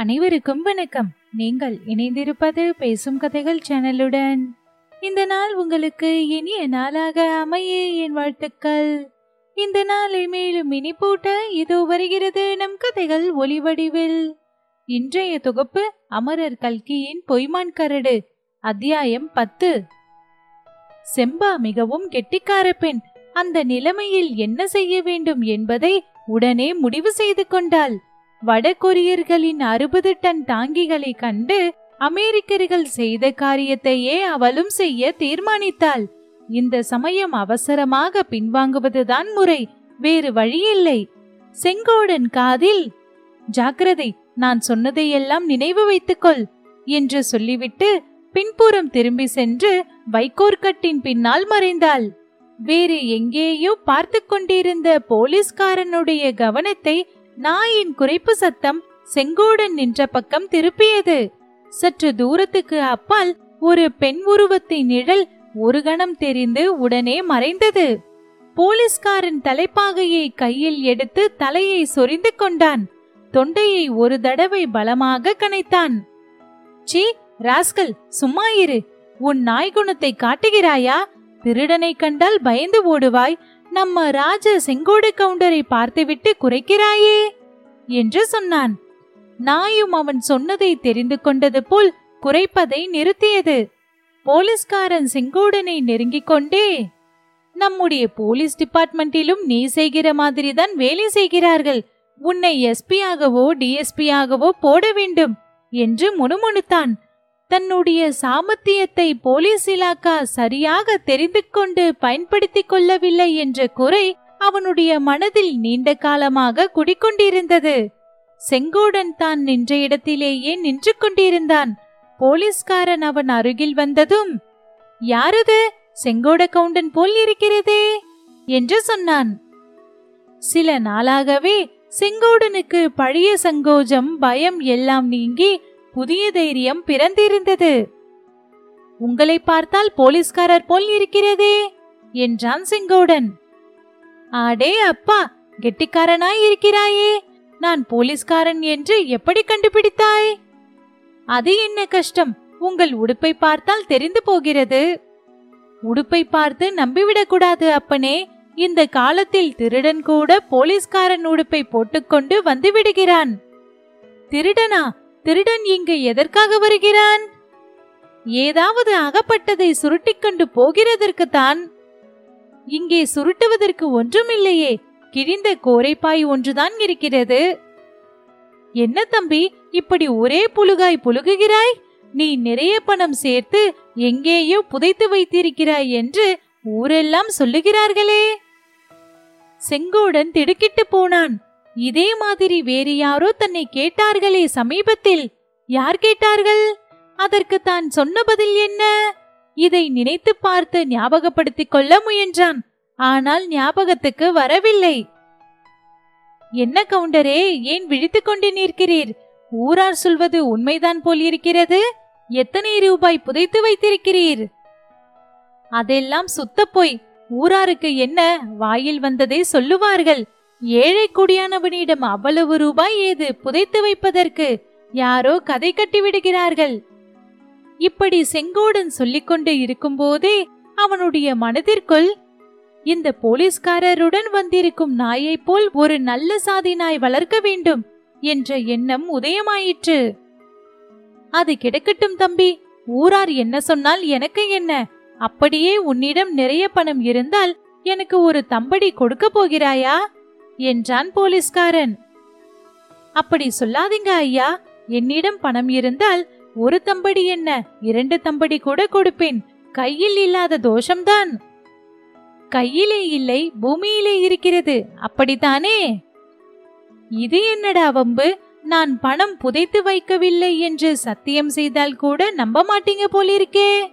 அனைவருக்கும் வணக்கம். நீங்கள் இணைந்திருப்பது பேசும் கதைகள் சேனலுடன். இந்த நாள் உங்களுக்கு இனிய நாளாக அமைய என் வாழ்த்துக்கள். இந்த நாளை மேலும் இனிப்பூட்ட இதோ வருகிறது நம் கதைகள் ஒளிவடிவில் இன்றைய தொகுப்பு அமரர் கல்கியின் பொய்மான் கரடு அத்தியாயம் பத்து. செம்பா மிகவும் கெட்டிக்கார பெண் அந்த நிலைமையில் என்ன செய்ய வேண்டும் என்பதை உடனே முடிவு செய்து கொண்டாள். வட கொரியர்களின் அறுபது டன் தாங்கிகளை கண்டு அமெரிக்கர்கள் செய்த காரியத்தையே அவளும் செய்ய தீர்மானித்தாள். இந்த சமயம் அவசரமாக பின்வாங்குவதுதான் முறை வேறு வழியில்லை. செங்கோடன் காதில் ஜாக்கிரதை நான் சொன்னதையெல்லாம் நினைவு வைத்துக்கொள் என்று சொல்லிவிட்டு பின்புறம் திரும்பி சென்று வைக்கோற்கட்டின் பின்னால் மறைந்தாள். வேறு எங்கேயோ பார்த்து கொண்டிருந்த போலீஸ்காரனுடைய கவனத்தை நாயின் குறைப்பு சத்தம் செங்கோடன் நின்ற பக்கம் திருப்பியது. சற்று தூரத்துக்கு அப்பால் ஒரு பெண் உருவத்தின் நிழல் ஒரு கணம் தெரிந்து உடனே மறைந்தது. போலீஸ்காரன் தலைப்பாகையை கையில் எடுத்து தலையை சொரிந்து கொண்டான். தொண்டையை ஒரு தடவை பலமாக கனைத்தான். சீ ராஸ்கல் சும்மா இரு. உன் நாய்குணத்தை காட்டுகிறாயா? திருடனை கண்டால் பயந்து ஓடுவாய். நம்ம ராஜ செங்கோடு கவுண்டரை பார்த்துவிட்டு குறைக்கிறாயே என்று சொன்னான். நாயும் அவன் சொன்னதை தெரிந்து கொண்டது போல் குறைப்பதை நிறுத்தியது. போலீஸ்காரன் செங்கோடனை நெருங்கிக் கொண்டே நம்முடைய போலீஸ் டிபார்ட்மெண்டிலும் நீ செய்கிற மாதிரிதான் வேலை செய்கிறார்கள். உன்னை எஸ்பியாகவோ டிஎஸ்பியாகவோ போட வேண்டும் என்று முணுமுணுத்தான். தன்னுடைய சாமர்த்தியத்தை போலீஸ் இலாக்கா சரியாக தெரிந்து கொண்டு பயன்படுத்திக் கொள்ளவில்லை என்ற குறை அவனுடைய மனதில் நீண்ட காலமாக குடிக்கொண்டிருந்தது. செங்கோடன் தான் நின்ற இடத்திலேயே நின்று கொண்டிருந்தான். போலீஸ்காரன் அவன் அருகில் வந்ததும் யாரது? செங்கோட கவுண்டன் போல் இருக்கிறதே என்று சொன்னான். சில நாளாகவே செங்கோடனுக்கு பழைய சங்கோஜம் பயம் எல்லாம் நீங்கி புதிய தைரியம் பிறந்திருந்தது. உங்களை பார்த்தால் போலீஸ்காரர் போல் இருக்கிறதே என்றான் செங்கோடன். ஆடே அப்பா கெட்டிக்காரனாய் இருக்கிறாயே நான் போலீஸ்காரன் என்று எப்படி கண்டுபிடித்தாய்? அது என்ன கஷ்டம் உங்கள் உடுப்பை பார்த்தால் தெரிந்து போகிறது. உடுப்பை பார்த்து நம்பிவிடக் கூடாது அப்பனே இந்த காலத்தில் திருடன் கூட போலீஸ்காரன் உடுப்பை போட்டுக்கொண்டு வந்து விடுகிறான். திருடனா திருடன் இங்கு எதற்காக வருகிறான்? ஏதாவது அகப்பட்டதை சுருட்டிக்கொண்டு போகிறதற்குத்தான். இங்கே சுருட்டுவதற்கு ஒன்றுமில்லையே கிழிந்த கோரைப்பாய் ஒன்றுதான் இருக்கிறது. என்ன தம்பி இப்படி ஒரே புழுகாய் புழுகுகிறாய்? நீ நிறைய பணம் சேர்த்து எங்கேயோ புதைத்து வைத்திருக்கிறாய் என்று ஊரெல்லாம் சொல்லுகிறார்களே. செங்கோடன் திடுக்கிட்டு போனான். இதே மாதிரி வேறு யாரோ தன்னை கேட்டார்களே சமீபத்தில். யார் கேட்டார்கள்? அதற்கு தான் சொன்ன பதில் என்ன? இதை நினைத்து பார்த்து ஞாபகப்படுத்திக் கொள்ள முயன்றான். ஆனால் ஞாபகத்துக்கு வரவில்லை. என்ன கவுண்டரே ஏன் விழித்துக் கொண்டு நிற்கிறீர்? ஊரார் சொல்வது உண்மைதான் போல் இருக்கிறது எத்தனை ரூபாய் புதைத்து வைத்திருக்கிறீர்? அதெல்லாம் சுத்த போய். ஊராருக்கு என்ன வாயில் வந்ததை சொல்லுவார்கள். ஏழை குடியானவனிடம் அவ்வளவு ரூபாய் ஏது புதைத்து வைப்பதற்கு யாரோ கதை கட்டி விடுகிறார்கள். இப்படி செங்கோடன் சொல்லிக்கொண்டு இருக்கும்போதே அவனுடைய மனதிற்குள் இந்த போலீஸ்காரருடன் வந்திருக்கும் நாயைப் போல் ஒரு நல்ல சாதி நாய் வளர்க்க வேண்டும் என்ற எண்ணம் உதயமாயிற்று. அது கிடக்கட்டும் தம்பி ஊரார் என்ன சொன்னால் எனக்கு என்ன? அப்படியே உன்னிடம் நிறைய பணம் இருந்தால் எனக்கு ஒரு தம்படி கொடுக்க போகிறாயா? என்றான் போலீஸ்காரன். அப்படி சொல்லாதீங்க ஐயா. என்னிடம் பணம் இருந்தால் ஒரு தம்படி என்ன? இரண்டு தம்படி கூட கொடுப்பேன். கையில் இல்லாத தோஷம்தான். கையிலே இல்லை பூமியிலே இருக்கிறது. அப்படித்தானே? இது என்னடா வம்பு? நான் பணம் புதைத்து வைக்கவில்லை என்று சத்தியம் செய்தால் கூட நம்ப மாட்டீங்க போலிருக்கே.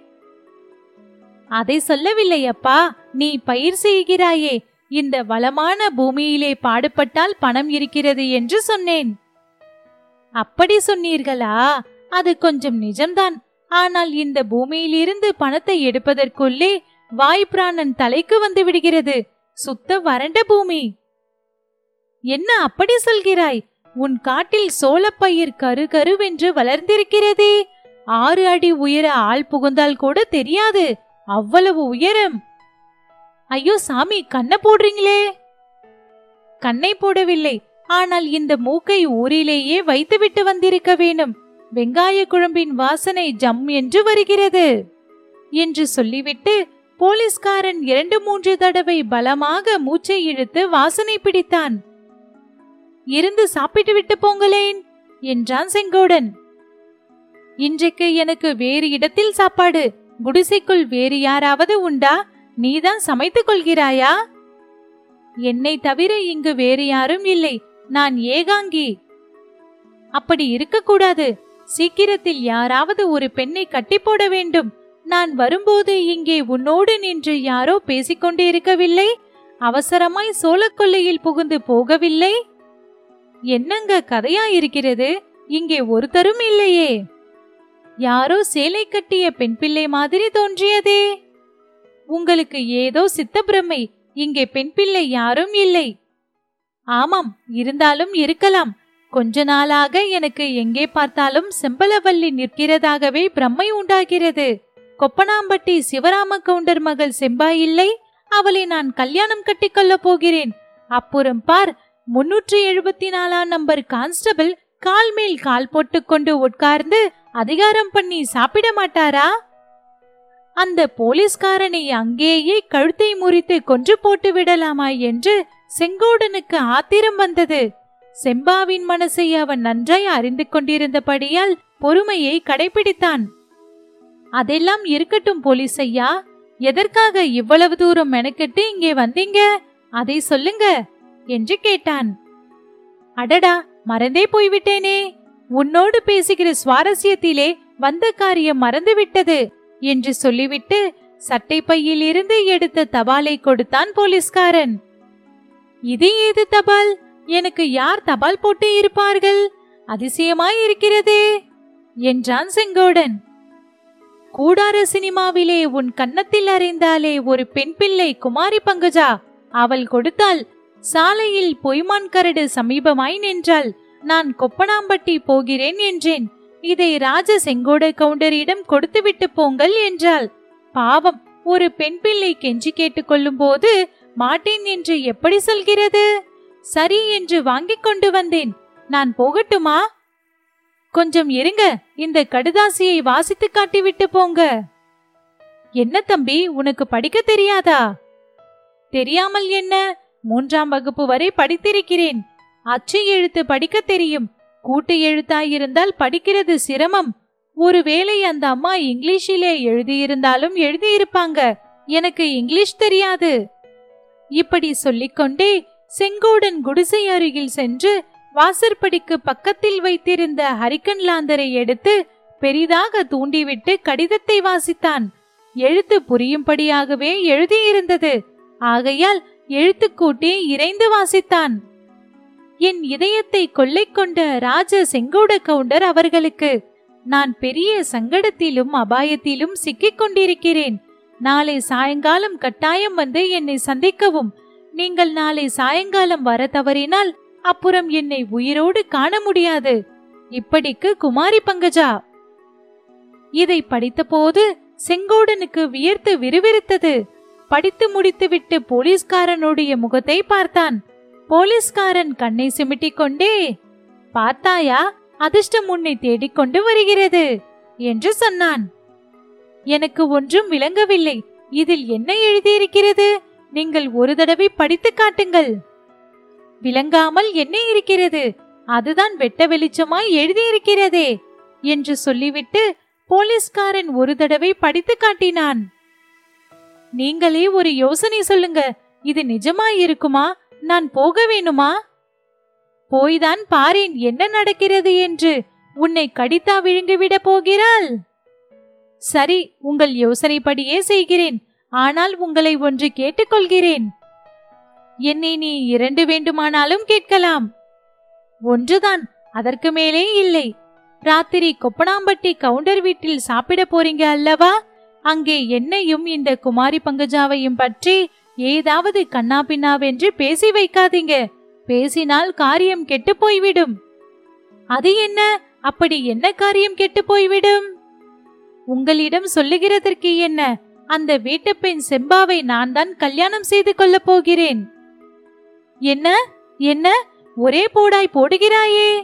அதை சொல்லவில்லை அப்பா. நீ பயிர் செய்கிறாயே. இந்த வளமான பூமியிலே பாடுபட்டால் பணம் இருக்கிறது என்று சொன்னேன். அப்படி சொன்னீர்களா? அது கொஞ்சம் நிஜம்தான். ஆனால் இந்த பூமியிலிருந்து பணத்தை எடுப்பதற்குள்ளே வாய்ப்பிராணன் தலைக்கு வந்து விடுகிறது. சுத்த வறண்ட பூமி. என்ன அப்படி சொல்கிறாய்? உன் காட்டில் சோளப்பயிர் கரு கருவென்று வளர்ந்திருக்கிறதே. ஆறு அடி உயர ஆள் புகுந்தால் கூட தெரியாது. அவ்வளவு உயரம். ஐயோ சாமி கண்ணை போடுறீங்களே? கண்ணை போடவில்லை. ஆனால் இந்த மூக்கை ஊரிலேயே வைத்துவிட்டு வந்திருக்க வேணும் வெங்காய குழம்பின் வாசனை ஜம் என்று வருகிறது. என்று சொல்லிவிட்டு போலீஸ்காரன் இரண்டு மூன்று தடவை பலமாக மூச்சை இழுத்து வாசனை பிடித்தான். இருந்து சாப்பிட்டு விட்டு போங்களேன் என்றான் செங்கோடன். இன்றைக்கு எனக்கு வேறு இடத்தில் சாப்பாடு. குடிசைக்குள் வேறு யாராவது உண்டா? நீதான் சமைத்துக் கொள்கிறாயா? என்னை தவிர இங்கு வேறு யாரும் இல்லை. நான் ஏகாங்கி. அப்படி இருக்கக்கூடாது. சீக்கிரத்தில் யாராவது ஒரு பெண்ணை கட்டி போட வேண்டும். நான் வரும்போது இங்கே உன்னோடு நின்று யாரோ பேசிக் கொண்டிருக்கவில்லை. அவசரமாய் சோழக்கொல்லையில் புகுந்து போகவில்லை. என்னங்க கதையா இருக்கிறது இங்கே ஒருத்தரும் இல்லையே. யாரோ சேலை கட்டிய பெண் பிள்ளை மாதிரி தோன்றியதே. உங்களுக்கு ஏதோ சித்தப்பிரமை. இங்கே பெண் பிள்ளை யாரும் இல்லை. ஆமாம் இருந்தாலும் இருக்கலாம். கொஞ்ச நாளாக எனக்கு எங்கே பார்த்தாலும் செம்பலவல்லி நிற்கிறதாகவே பிரம்மை உண்டாகிறது. கொப்பனாம்பட்டி சிவராம கவுண்டர் மகள் செம்பா இல்லை. அவளை நான் கல்யாணம் கட்டிக்கொள்ளப் போகிறேன். அப்புறம் பார் முன்னூற்றி எழுபத்தி நாலாம் நம்பர் கான்ஸ்டபிள் கால் மேல் கால் போட்டுக்கொண்டு உட்கார்ந்து அதிகாரம் பண்ணி சாப்பிட மாட்டாரா? அந்த போலீஸ்காரனை அங்கேயே கழுத்தை முறித்து கொன்று போட்டு விடலாமா என்று செங்கோடனுக்கு ஆத்திரம் வந்தது. செம்பாவின் மனசை அவன் நன்றாய் அறிந்து கொண்டிருந்தபடியால் பொறுமையை கடைபிடித்தான். அதெல்லாம் இருக்கட்டும் போலீஸ் ஐயா எதற்காக இவ்வளவு தூரம் மெனக்கெட்டு இங்கே வந்தீங்க? அதை சொல்லுங்க என்று கேட்டான். அடடா மறந்தே போய்விட்டேனே. உன்னோடு பேசுகிற சுவாரஸ்யத்திலே வந்த காரியம் மறந்துவிட்டது. என்று சொல்லிவிட்டு சட்டை பையில் இருந்து எடுத்த தபாலை கொடுத்தான் போலீஸ்காரன். இது ஏது தபால்? எனக்கு யார் தபால் போட்டு இருப்பார்கள்? அதிசயமாய் இருக்கிறதே என்றான் செங்கோடன். கூடார சினிமாவிலே உன் கன்னத்தில் அறைந்தாலே ஒரு பெண் பிள்ளை குமாரி பங்கஜா. அவள் கொடுத்தாள் சாலையில் பொய்மான் கரடு சமீபமாய் நின்றாள் நான் கொப்பனாம்பட்டி போகிறேன் என்றேன். இதை ராஜ செங்கோட கவுண்டரிடம் கொடுத்துவிட்டு போங்கள் என்றாள். பாவம் ஒரு பெண் பிள்ளை கெஞ்சி கேட்டுக்கொள்ளும் போது மாட்டேன் என்று எப்படி சொல்கிறது? சரி என்று வாங்கிக் கொண்டு வந்தேன். நான் போகட்டுமா? கொஞ்சம் இருங்க இந்த கடுதாசியை வாசித்து காட்டிவிட்டு போங்க. என்ன தம்பி உனக்கு படிக்க தெரியாதா? தெரியாமல் என்ன? மூன்றாம் வகுப்பு வரை படித்திருக்கிறேன். அச்சு எழுத்து படிக்க தெரியும். கூட்டு எழுத்தாயிருந்தால் படிக்கிறது சிரமம். ஒருவேளை அந்த அம்மா இங்கிலீஷிலே எழுதியிருந்தாலும் எழுதியிருப்பாங்க. எனக்கு இங்கிலீஷ் தெரியாது. இப்படி சொல்லிக்கொண்டே செங்கோடன் குடிசை அருகில் சென்று வாசற்படிக்கு பக்கத்தில் வைத்திருந்த ஹரிக்கன் லாந்தரை எடுத்து பெரிதாக தூண்டிவிட்டு கடிதத்தை வாசித்தான். எழுத்து புரியும்படியாகவே எழுதியிருந்தது. ஆகையால் எழுத்துக்கூட்டி இறைந்து வாசித்தான். என் இதயத்தை கொள்ளை கொண்ட ராஜ செங்கோட கவுண்டர் அவர்களுக்கு நான் பெரிய சங்கடத்திலும் அபாயத்திலும் சிக்கிக் கொண்டிருக்கிறேன் நாளை சாயங்காலம் கட்டாயம் வந்து என்னை சந்திக்கவும். நீங்கள் நாளை சாயங்காலம் வர தவறினால் அப்புறம் என்னை உயிரோடு காண முடியாது. இப்படிக்கு குமாரி பங்கஜா. இதை படித்தபோது செங்கோடனுக்கு வியர்த்து விறுவிறுத்தது. படித்து முடித்துவிட்டு போலீஸ்காரனுடைய முகத்தை பார்த்தான். போலீஸ்காரன் கண்ணை சிமிட்டிக் கொண்டே பார்த்தாயா அதிர்ஷ்டம் உன்னை தேடிக்கொண்டு வருகிறது என்று சொன்னான். எனக்கு ஒன்றும் விளங்கவில்லை. இதில் என்ன எழுதியிருக்கிறது? நீங்கள் ஒரு தடவை படித்து காட்டுங்கள். விளங்காமல் என்ன இருக்கிறது? அதுதான் வெட்ட வெளிச்சமாய் எழுதியிருக்கிறதே என்று சொல்லிவிட்டு போலீஸ்காரன் ஒரு தடவை படித்து காட்டினான். நீங்களே ஒரு யோசனை சொல்லுங்க. இது நிஜமாய் இருக்குமா நான் போக வேணுமா? போய்தான் பாரேன் என்ன நடக்கிறது என்று. உன்னை கடித்தா விழுங்கிவிட போகிறாள்? சரி உங்கள் யோசனைப்படியே செய்கிறேன். ஆனால் உங்களை ஒன்று கேட்டுக்கொள்கிறேன். என்னை நீ இரண்டு வேண்டுமானாலும் கேட்கலாம். ஒன்றுதான் அதற்கு மேலே இல்லை. ராத்திரி கொப்பனாம்பட்டி கவுண்டர் வீட்டில் சாப்பிட போறீங்க அல்லவா? அங்கே என்னையும் இந்த குமாரி பங்கஜாவையும் பற்றி ஏதாவது கண்ணா பின்னாவென்று பேசி வைக்காதீங்க. பேசினால் காரியம் கெட்டு போய்விடும். அது என்ன? அப்படி என்ன காரியம் கெட்டு போய்விடும்? உங்களிடம் சொல்லுகிறதற்கு என்ன? அந்த வீட்டுப் பெண் செம்பாவை நான் தான் கல்யாணம் செய்து கொள்ளப் போகிறேன். என்ன? என்ன? ஒரே போடாய் போடுகிறாயே?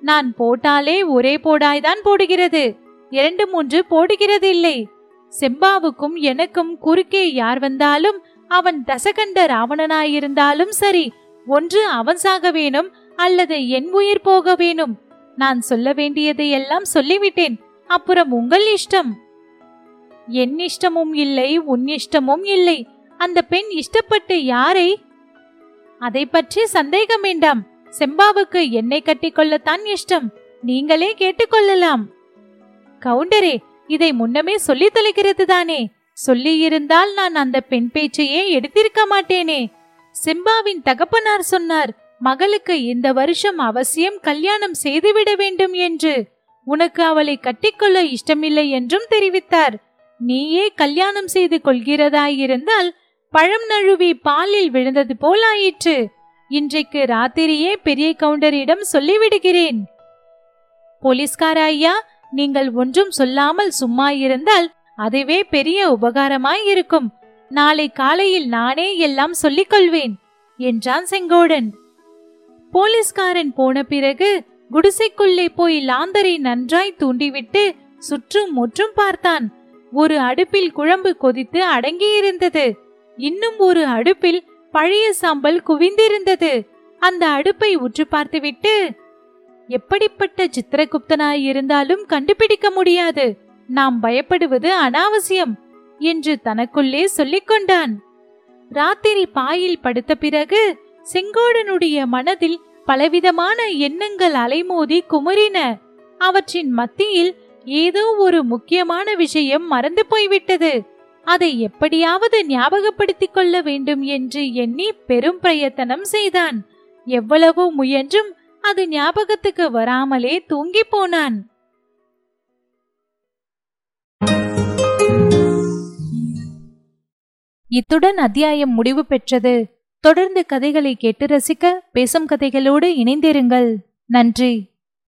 நான் போட்டாலே ஒரே போடாய் தான் போடுகிறது. இரண்டு மூன்று போடுகிறது இல்லை செம்பாவுக்கும் எனக்கும் குறுக்கே யார் வந்தாலும் அவன் தசகண்ட ராவணனாயிருந்தாலும் சரி ஒன்று அவன் சாக வேணும் அல்லது என் உயிர் போக வேணும். நான் சொல்ல வேண்டியதை எல்லாம் சொல்லிவிட்டேன். அப்புறம் உங்கள் இஷ்டம். என் இஷ்டமும் இல்லை உன் இஷ்டமும் இல்லை. அந்த பெண் இஷ்டப்பட்டு யாரை? அதை பற்றி சந்தேகம் வேண்டாம். செம்பாவுக்கு என்னை கட்டிக்கொள்ளத்தான் இஷ்டம். நீங்களே கேட்டுக்கொள்ளலாம். கவுண்டரே இதை முன்னமே சொல்லி தொலைகிறது தானே? சொல்லியிருந்தால் நான் அந்த பெண் பேச்சையே எடுத்திருக்க மாட்டேனே. சிம்பாவின் தகப்பனார் சொன்னார் மகளுக்கு இந்த வருஷம் அவசியம் கல்யாணம் செய்துவிட வேண்டும் என்று. உனக்கு அவளை கட்டிக்கொள்ள இஷ்டமில்லை என்றும் தெரிவித்தார். நீயே கல்யாணம் செய்து கொள்கிறதாயிருந்தால் பழம் நழுவி பாலில் விழுந்தது போல் ஆயிற்று. இன்றைக்கு ராத்திரியே பெரிய கவுண்டரிடம் சொல்லிவிடுகிறேன். போலீஸ்கார ஐயா நீங்கள் ஒன்றும் சொல்லாமல் சும்மா இருந்தால் அதுவே பெரிய உபகாரமாய் இருக்கும். நாளை காலையில் நானே எல்லாம் சொல்லிக் கொள்வேன் என்றான் செங்கோடன். போலீஸ்காரன் போன பிறகு குடிசைக்குள்ளே போய் லாந்தரை நன்றாய் தூண்டிவிட்டு சுற்றும் முற்றும் பார்த்தான். ஒரு அடுப்பில் குழம்பு கொதித்து அடங்கியிருந்தது. இன்னும் ஒரு அடுப்பில் பழைய சாம்பல் குவிந்திருந்தது. அந்த அடுப்பை உற்று பார்த்துவிட்டு எப்படிப்பட்ட சித்திரகுப்தனாய் இருந்தாலும் கண்டுபிடிக்க முடியாது. நாம் பயப்படுவது அனாவசியம் என்று தனக்குள்ளே சொல்லிக் கொண்டான். ராத்திரி பாயில் படுத்த பிறகு செங்கோடனுடைய மனதில் பலவிதமான எண்ணங்கள் அலைமோதி குமுறின. அவற்றின் மத்தியில் ஏதோ ஒரு முக்கியமான விஷயம் மறந்து போய்விட்டது. அதை எப்படியாவது ஞாபகப்படுத்திக் கொள்ள வேண்டும் என்று எண்ணி பெரும் பிரயத்தனம் செய்தான். எவ்வளவோ முயன்றும் அது ஞாபகத்துக்கு வராமலே தூங்கி போனான். இத்துடன் அத்தியாயம் முடிவு பெற்றது. தொடர்ந்து கதைகளை கேட்டு ரசிக்க பேசும் கதைகளோடு இணைந்திருங்கள். நன்றி.